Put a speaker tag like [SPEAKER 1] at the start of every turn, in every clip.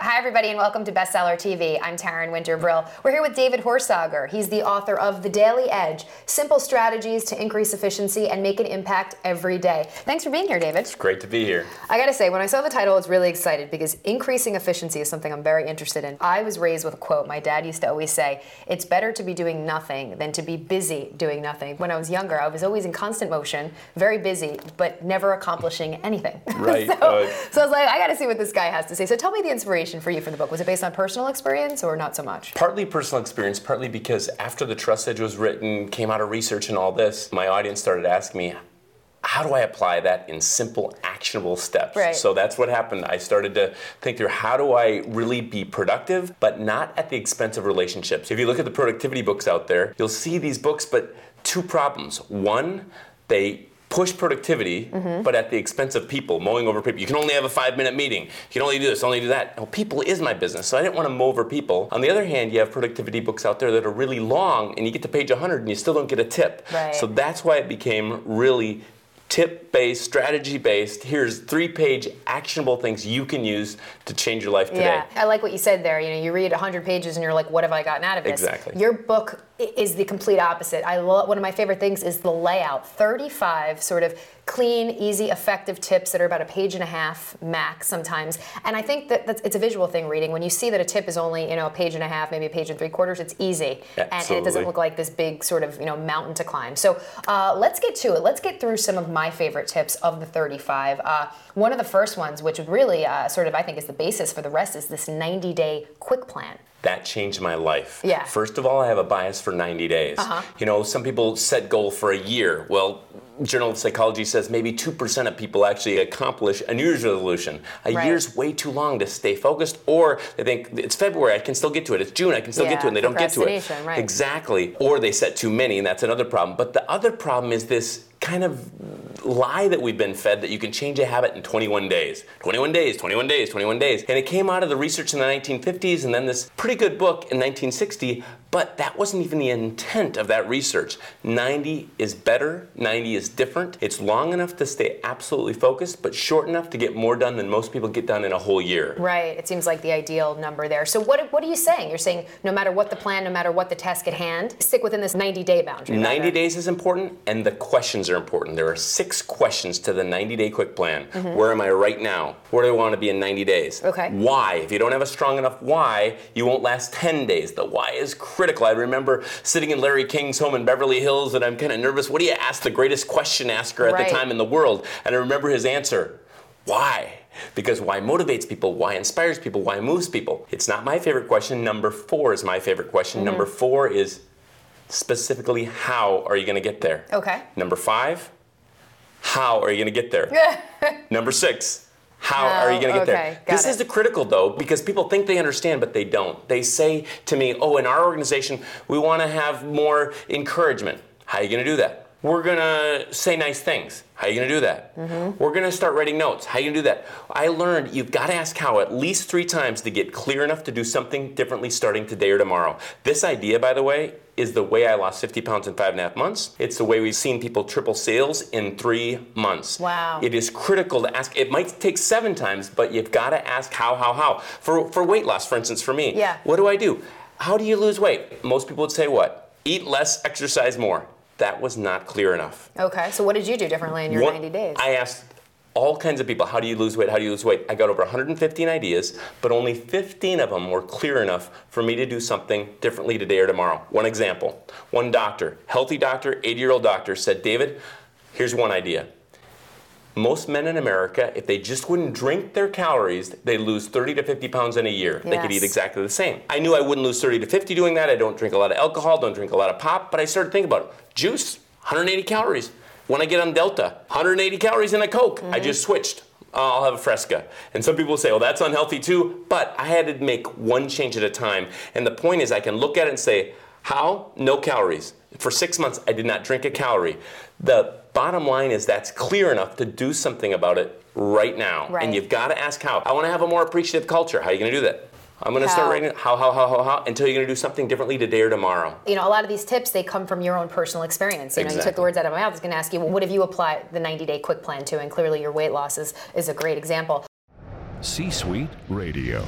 [SPEAKER 1] Hi, everybody, and welcome to Bestseller TV. I'm Taryn Winter Brill. We're here with David Horsager. He's the author of The Daily Edge Simple Strategies to Increase Efficiency and Make an Impact Every Day. Thanks for being here, David.
[SPEAKER 2] It's great to be here.
[SPEAKER 1] I gotta say, when I saw the title, I was really excited because increasing efficiency is something I'm very interested in. I was raised with a quote my dad used to always say It's better to be doing nothing than to be busy doing nothing. When I was younger, I was always in constant motion, very busy, but never accomplishing anything.
[SPEAKER 2] Right.
[SPEAKER 1] so,
[SPEAKER 2] uh,
[SPEAKER 1] so I was like, I gotta see what this guy has to say. So tell me the inspiration for you for the book. Was it based on personal experience or not so much?
[SPEAKER 2] Partly personal experience, partly because after the Trust Edge was written, came out of research and all this, my audience started asking me, how do I apply that in simple, actionable steps?
[SPEAKER 1] Right.
[SPEAKER 2] So that's what happened. I started to think through how do I really be productive, but not at the expense of relationships. If you look at the productivity books out there, you'll see these books, but two problems. One, they push productivity, but at the expense of people, mowing over people. You can only have a five minute meeting. You can only do this, only do that. Well, people is my business, so I didn't want to mow over people. On the other hand, you have productivity books out there that are really long, and you get to page 100 and you still don't get a tip.
[SPEAKER 1] Right.
[SPEAKER 2] So that's why it became really tip based, strategy based. Here's three page actionable things you can use to change your life today.
[SPEAKER 1] Yeah, I like what you said there. You know, you read 100 pages and you're like, what have I gotten out of this?
[SPEAKER 2] Exactly.
[SPEAKER 1] Your book is the complete opposite. I love one of my favorite things is the layout. 35 sort of clean, easy, effective tips that are about a page and a half max sometimes. And I think that that's, it's a visual thing reading. When you see that a tip is only you know a page and a half, maybe a page and three quarters, it's easy, and it doesn't look like this big sort of you know mountain to climb. So uh, let's get to it. Let's get through some of my favorite tips of the 35. Uh, one of the first ones, which really uh, sort of I think is the basis for the rest, is this 90 day quick plan.
[SPEAKER 2] That changed my life.
[SPEAKER 1] Yeah.
[SPEAKER 2] First of all, I have a bias for 90 days.
[SPEAKER 1] Uh-huh.
[SPEAKER 2] You know, some people set goal for a year. Well, Journal of Psychology says maybe 2% of people actually accomplish a New Year's resolution. A
[SPEAKER 1] Right.
[SPEAKER 2] year's way too long to stay focused, or they think it's February, I can still get to it. It's June, I can still
[SPEAKER 1] Yeah,
[SPEAKER 2] get to it, and they don't get to it.
[SPEAKER 1] right.
[SPEAKER 2] Exactly. Or they set too many, and that's another problem. But the other problem is this kind of lie that we've been fed that you can change a habit in 21 days. 21 days, 21 days, 21 days. And it came out of the research in the 1950s and then this pretty good book in 1960, but that wasn't even the intent of that research. 90 is better, 90 is different. It's long enough to stay absolutely focused, but short enough to get more done than most people get done in a whole year.
[SPEAKER 1] Right. It seems like the ideal number there. So what what are you saying? You're saying no matter what the plan, no matter what the task at hand, stick within this 90 day boundary.
[SPEAKER 2] 90
[SPEAKER 1] rather.
[SPEAKER 2] days is important and the questions are important. There are six questions to the 90 day quick plan.
[SPEAKER 1] Mm-hmm.
[SPEAKER 2] Where am I right now? Where do I want to be in 90 days?
[SPEAKER 1] Okay.
[SPEAKER 2] Why? If you don't have a strong enough why, you won't last 10 days. The why is critical. I remember sitting in Larry King's home in Beverly Hills and I'm kind of nervous. What do you ask the greatest question asker at
[SPEAKER 1] Right.
[SPEAKER 2] the time in the world? And I remember his answer why? Because why motivates people, why inspires people, why moves people. It's not my favorite question. Number four is my favorite question. Number mm-hmm. four is specifically how are you going to get there?
[SPEAKER 1] Okay.
[SPEAKER 2] Number five, how are you going to get there? Number six, how are you going to get
[SPEAKER 1] okay,
[SPEAKER 2] there? This
[SPEAKER 1] it.
[SPEAKER 2] is the critical though, because people think they understand, but they don't. They say to me, oh, in our organization, we want to have more encouragement. How are you going to do that? We're going to say nice things. How are you going to do that?
[SPEAKER 1] Mm-hmm.
[SPEAKER 2] We're going to start writing notes. How are you going to do that? I learned you've got to ask how at least three times to get clear enough to do something differently starting today or tomorrow. This idea, by the way, is the way I lost 50 pounds in five and a half months. It's the way we've seen people triple sales in three months.
[SPEAKER 1] Wow.
[SPEAKER 2] It is critical to ask. It might take seven times, but you've got to ask how, how, how. For, for weight loss, for instance, for me,
[SPEAKER 1] Yeah.
[SPEAKER 2] what do I do? How do you lose weight? Most people would say what? Eat less, exercise more. That was not clear enough.
[SPEAKER 1] Okay. So what did you do differently in your
[SPEAKER 2] One-
[SPEAKER 1] 90 days?
[SPEAKER 2] I asked all kinds of people, how do you lose weight? How do you lose weight? I got over 115 ideas, but only 15 of them were clear enough for me to do something differently today or tomorrow. One example one doctor, healthy doctor, 80 year old doctor, said, David, here's one idea. Most men in America, if they just wouldn't drink their calories, they lose 30 to 50 pounds in a year. They could eat exactly the same. I knew I wouldn't lose 30 to 50 doing that. I don't drink a lot of alcohol, don't drink a lot of pop, but I started thinking about it. Juice, 180 calories. When I get on Delta, 180 calories in a Coke. I mm-hmm. just switched. I'll have a fresca. And some people say, well, that's unhealthy too. But I had to make one change at a time. And the point is, I can look at it and say, how? No calories. For six months, I did not drink a calorie. The bottom line is that's clear enough to do something about it right now.
[SPEAKER 1] Right.
[SPEAKER 2] And you've got to ask how. I want to have a more appreciative culture. How are you going to do that? I'm going to
[SPEAKER 1] How?
[SPEAKER 2] start writing how, how, how, how, how, until you're going to do something differently today or tomorrow.
[SPEAKER 1] You know, a lot of these tips they come from your own personal experience. You know, you took the words out of my mouth. I was going to ask you, well, what have you applied the 90-day quick plan to? And clearly, your weight loss is, is a great example.
[SPEAKER 3] C Suite Radio.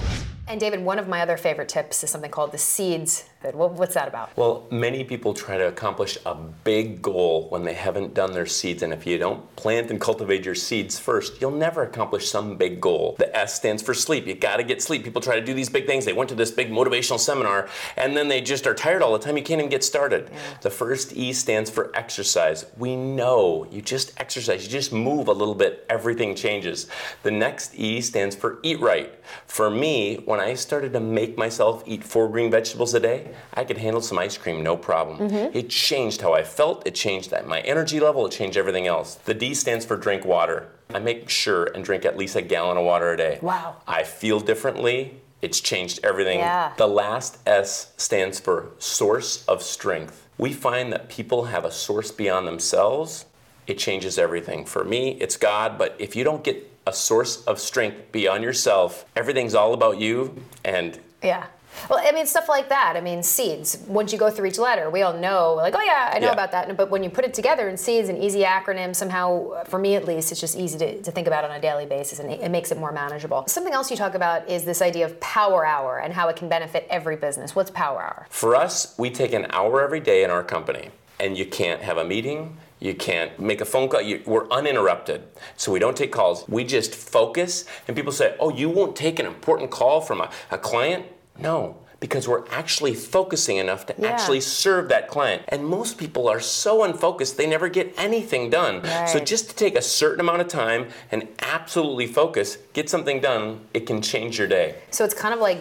[SPEAKER 1] And David, one of my other favorite tips is something called the seeds. What's that about?
[SPEAKER 2] Well, many people try to accomplish a big goal when they haven't done their seeds, and if you don't plant and cultivate your seeds first, you'll never accomplish some big goal. The S stands for sleep. You gotta get sleep. People try to do these big things. They went to this big motivational seminar, and then they just are tired all the time. You can't even get started. The first E stands for exercise. We know you just exercise, you just move a little bit, everything changes. The next E stands for eat right. For me, when I started to make myself eat four green vegetables a day, I could handle some ice cream no problem. Mm-hmm. It changed how I felt, it changed that my energy level, it changed everything else. The D stands for drink water. I make sure and drink at least a gallon of water a day.
[SPEAKER 1] Wow.
[SPEAKER 2] I feel differently. It's changed everything.
[SPEAKER 1] Yeah.
[SPEAKER 2] The last S stands for source of strength. We find that people have a source beyond themselves. It changes everything. For me, it's God, but if you don't get a source of strength beyond yourself, everything's all about you and
[SPEAKER 1] Yeah. Well, I mean, stuff like that. I mean, seeds. Once you go through each letter, we all know, like, oh yeah, I know
[SPEAKER 2] Yeah.
[SPEAKER 1] about that. But when you put it together in seeds, an easy acronym, somehow, for me at least, it's just easy to, to think about on a daily basis, and it, it makes it more manageable. Something else you talk about is this idea of power hour and how it can benefit every business. What's power hour?
[SPEAKER 2] For us, we take an hour every day in our company, and you can't have a meeting. You can't make a phone call. You, we're uninterrupted. So we don't take calls. We just focus. And people say, oh, you won't take an important call from a, a client? No, because we're actually focusing enough to
[SPEAKER 1] Yeah.
[SPEAKER 2] actually serve that client. And most people are so unfocused, they never get anything done. So just to take a certain amount of time and absolutely focus, get something done, it can change your day.
[SPEAKER 1] So it's kind of like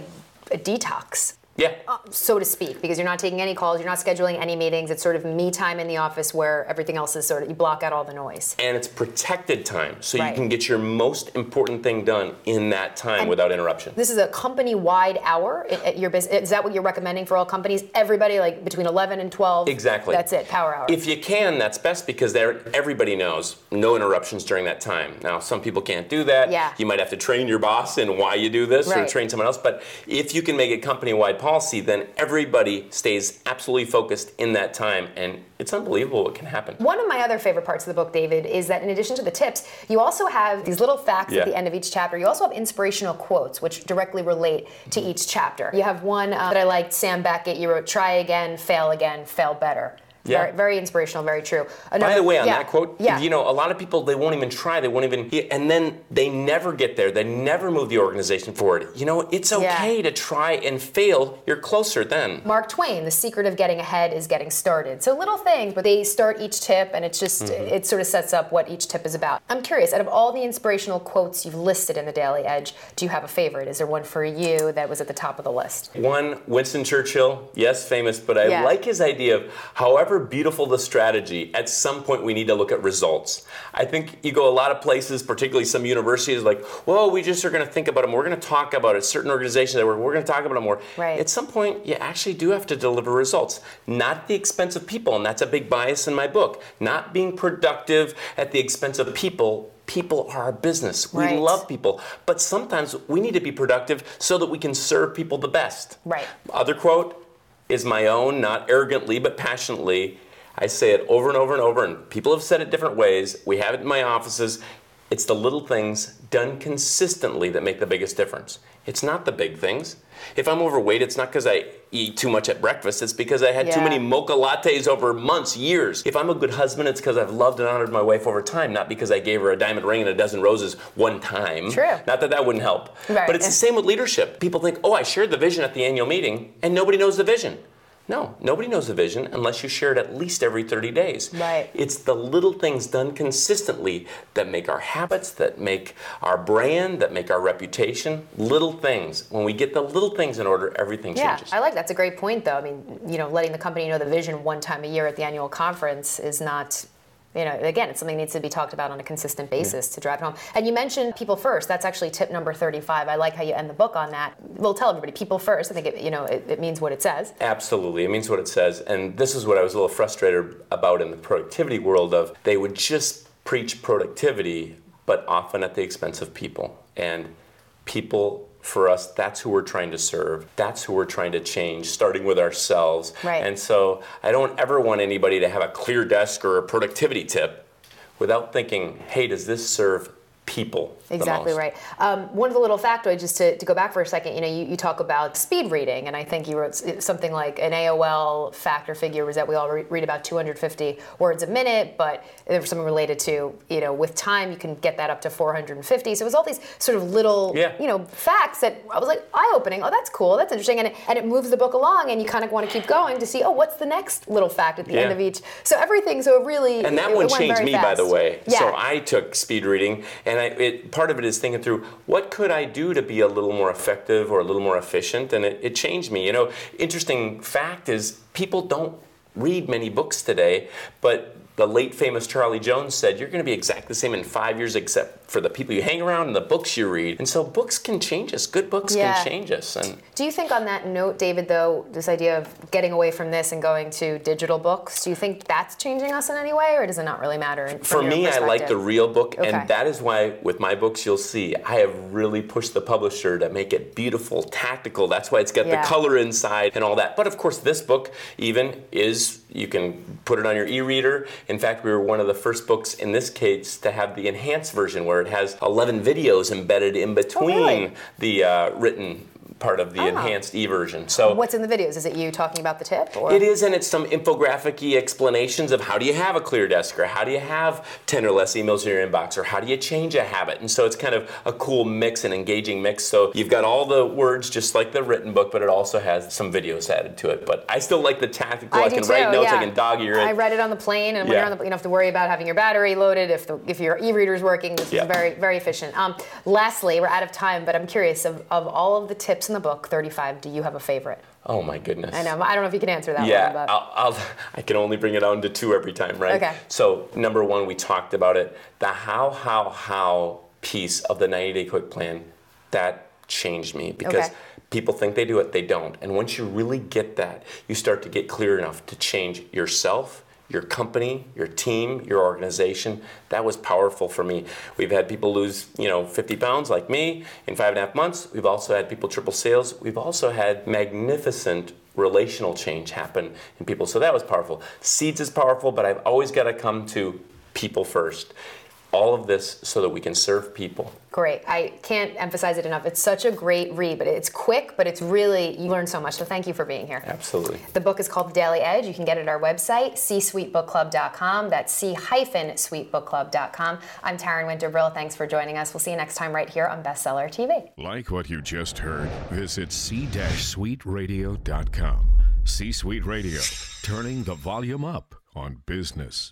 [SPEAKER 1] a detox.
[SPEAKER 2] Yeah.
[SPEAKER 1] Uh, so to speak, because you're not taking any calls, you're not scheduling any meetings. It's sort of me time in the office where everything else is sort of you block out all the noise.
[SPEAKER 2] and it's protected time so
[SPEAKER 1] Right.
[SPEAKER 2] you can get your most important thing done in that time
[SPEAKER 1] And
[SPEAKER 2] without interruption
[SPEAKER 1] This is a company-wide hour at your business. Is that what you're recommending for all companies? Everybody like between 11 and 12.
[SPEAKER 2] exactly
[SPEAKER 1] That's it. Power hour.
[SPEAKER 2] if you can that's best because there everybody knows no interruptions during that time now some people can't do that
[SPEAKER 1] Yeah.
[SPEAKER 2] you might have to train your boss in why you do this or train someone else but if you can make it company-wide policy then everybody stays absolutely focused in that time and it's unbelievable what can happen
[SPEAKER 1] One of my other favorite parts of the book, David, is that in addition to the tips, you also have these little facts
[SPEAKER 2] Yeah.
[SPEAKER 1] at the end of each chapter. You also have inspirational quotes, which directly relate to each chapter. You have one uh, that I liked, Sam Beckett. You wrote, "Try again, fail again, fail better."
[SPEAKER 2] Yeah.
[SPEAKER 1] Very, very inspirational, very true.
[SPEAKER 2] By the way, on
[SPEAKER 1] yeah,
[SPEAKER 2] that quote,
[SPEAKER 1] yeah.
[SPEAKER 2] you know, a lot of people they won't even try, they won't even, and then they never get there. They never move the organization forward. You know, it's okay to try and fail. You're closer then.
[SPEAKER 1] Mark Twain, the secret of getting ahead is getting started. So little things, but they start each tip and it's just,
[SPEAKER 2] Mm-hmm.
[SPEAKER 1] it sort of sets up what each tip is about. I'm curious, out of all the inspirational quotes you've listed in the Daily Edge, do you have a favorite? Is there one for you that was at the top of the list?
[SPEAKER 2] One, Winston Churchill, yes, famous, but I
[SPEAKER 1] Yeah.
[SPEAKER 2] like his idea of however beautiful the strategy, at some point we need to look at results. I think you go a lot of places, particularly some universities, like, well, we just are going to think about them. We're going to talk about it. Certain organizations that we're, we're going to talk about it more.
[SPEAKER 1] Right.
[SPEAKER 2] At some point, you actually do have to deliver results, not at the expense of people, and that's a big bias in my book. Not being productive at the expense of people. People are our business. We
[SPEAKER 1] Right.
[SPEAKER 2] love people, but sometimes we need to be productive so that we can serve people the best.
[SPEAKER 1] Right.
[SPEAKER 2] Other quote is my own, not arrogantly but passionately. I say it over and over and over, and people have said it different ways. We have it in my offices. It's the little things done consistently that make the biggest difference. It's not the big things. If I'm overweight, it's not because I eat too much at breakfast. It's because I had too many mocha lattes over months, years. If I'm a good husband, it's because I've loved and honored my wife over time, not because I gave her a diamond ring and a dozen roses one time.
[SPEAKER 1] True.
[SPEAKER 2] Not that that wouldn't help.
[SPEAKER 1] Right.
[SPEAKER 2] But it's the same with leadership. People think, oh, I shared the vision at the annual meeting, and nobody knows the vision. No, nobody knows the vision unless you share it at least every 30 days.
[SPEAKER 1] Right.
[SPEAKER 2] It's the little things done consistently that make our habits, that make our brand, that make our reputation. Little things. When we get the little things in order, everything
[SPEAKER 1] Yeah,
[SPEAKER 2] changes.
[SPEAKER 1] I like that's a great point though. I mean, you know, letting the company know the vision one time a year at the annual conference is not You know, again, it's something that needs to be talked about on a consistent basis yeah. to drive it home. And you mentioned people first. That's actually tip number 35. I like how you end the book on that. We'll tell everybody people first. I think it, you know it, it means what it says.
[SPEAKER 2] Absolutely, it means what it says. And this is what I was a little frustrated about in the productivity world. Of they would just preach productivity, but often at the expense of people. And people for us, that's who we're trying to serve. That's who we're trying to change, starting with ourselves.
[SPEAKER 1] Right.
[SPEAKER 2] And so I don't ever want anybody to have a clear desk or a productivity tip without thinking, hey, does this serve people.
[SPEAKER 1] Exactly right. Um, one of the little factoids, just to, to, go back for a second, you know, you, you, talk about speed reading, and I think you wrote something like an AOL factor figure was that we all re- read about 250 words a minute, but there was something related to, you know, with time you can get that up to 450. So it was all these sort of little,
[SPEAKER 2] yeah.
[SPEAKER 1] you know, facts that I was like eye-opening. Oh, that's cool. That's interesting, and it, and it moves the book along, and you kind of want to keep going to see, oh, what's the next little fact at the yeah. end of each. So everything. So it really,
[SPEAKER 2] and that
[SPEAKER 1] it,
[SPEAKER 2] one
[SPEAKER 1] it
[SPEAKER 2] changed me,
[SPEAKER 1] fast.
[SPEAKER 2] by the way.
[SPEAKER 1] Yeah.
[SPEAKER 2] So I took speed reading, and I, it, part of it is thinking through what could I do to be a little more effective or a little more efficient, and it, it changed me. You know, interesting fact is people don't read many books today, but the late famous Charlie Jones said, You're going to be exactly the same in five years, except for the people you hang around and the books you read. And so books can change us. Good books yeah. can change us. And
[SPEAKER 1] do you think, on that note, David, though, this idea of getting away from this and going to digital books, do you think that's changing us in any way, or does it not really matter?
[SPEAKER 2] For me, I like the real book, okay. and that is why with my books, you'll see I have really pushed the publisher to make it beautiful, tactical. That's why it's got yeah. the color inside and all that. But of course, this book even is you can put it on your e-reader. In fact, we were one of the first books in this case to have the enhanced version where it has 11 videos embedded in between oh, really? the uh, written part of the ah. enhanced e-version. So
[SPEAKER 1] what's in the videos? Is it you talking about the tip? Or?
[SPEAKER 2] It is, and it's some infographic explanations of how do you have a clear desk, or how do you have 10 or less emails in your inbox, or how do you change a habit. And so it's kind of a cool mix, an engaging mix. So you've got all the words just like the written book, but it also has some videos added to it. But I still like the tactical.
[SPEAKER 1] I,
[SPEAKER 2] I can
[SPEAKER 1] too,
[SPEAKER 2] write notes,
[SPEAKER 1] yeah.
[SPEAKER 2] I can dog ear it.
[SPEAKER 1] I read it on the plane, and when yeah. you're on the, you don't have to worry about having your battery loaded. If the if your e-reader is working, this yeah. is very very efficient. Um, lastly, we're out of time, but I'm curious of, of all of the tips in the book, 35 do you have a favorite?
[SPEAKER 2] Oh my goodness.
[SPEAKER 1] I know. I don't know if you can answer that
[SPEAKER 2] yeah,
[SPEAKER 1] one.
[SPEAKER 2] Yeah, I'll, I'll, I can only bring it down to two every time, right?
[SPEAKER 1] Okay.
[SPEAKER 2] So number one, we talked about it. The how, how, how piece of the 90-day quick plan that changed me because okay. people think they do it, they don't. And once you really get that, you start to get clear enough to change yourself your company, your team, your organization. That was powerful for me. We've had people lose, you know, 50 pounds like me in five and a half months. We've also had people triple sales. We've also had magnificent relational change happen in people. So that was powerful. Seeds is powerful, but I've always got to come to people first all of this so that we can serve people.
[SPEAKER 1] Great. I can't emphasize it enough. It's such a great read, but it's quick, but it's really, you learn so much. So thank you for being here.
[SPEAKER 2] Absolutely.
[SPEAKER 1] The book is called The Daily Edge. You can get it at our website, c-suitebookclub.com. That's c-suitebookclub.com. I'm Taryn Winter Brill. Thanks for joining us. We'll see you next time right here on Bestseller TV.
[SPEAKER 3] Like what you just heard? Visit c-suiteradio.com. C-Suite Radio, turning the volume up on business.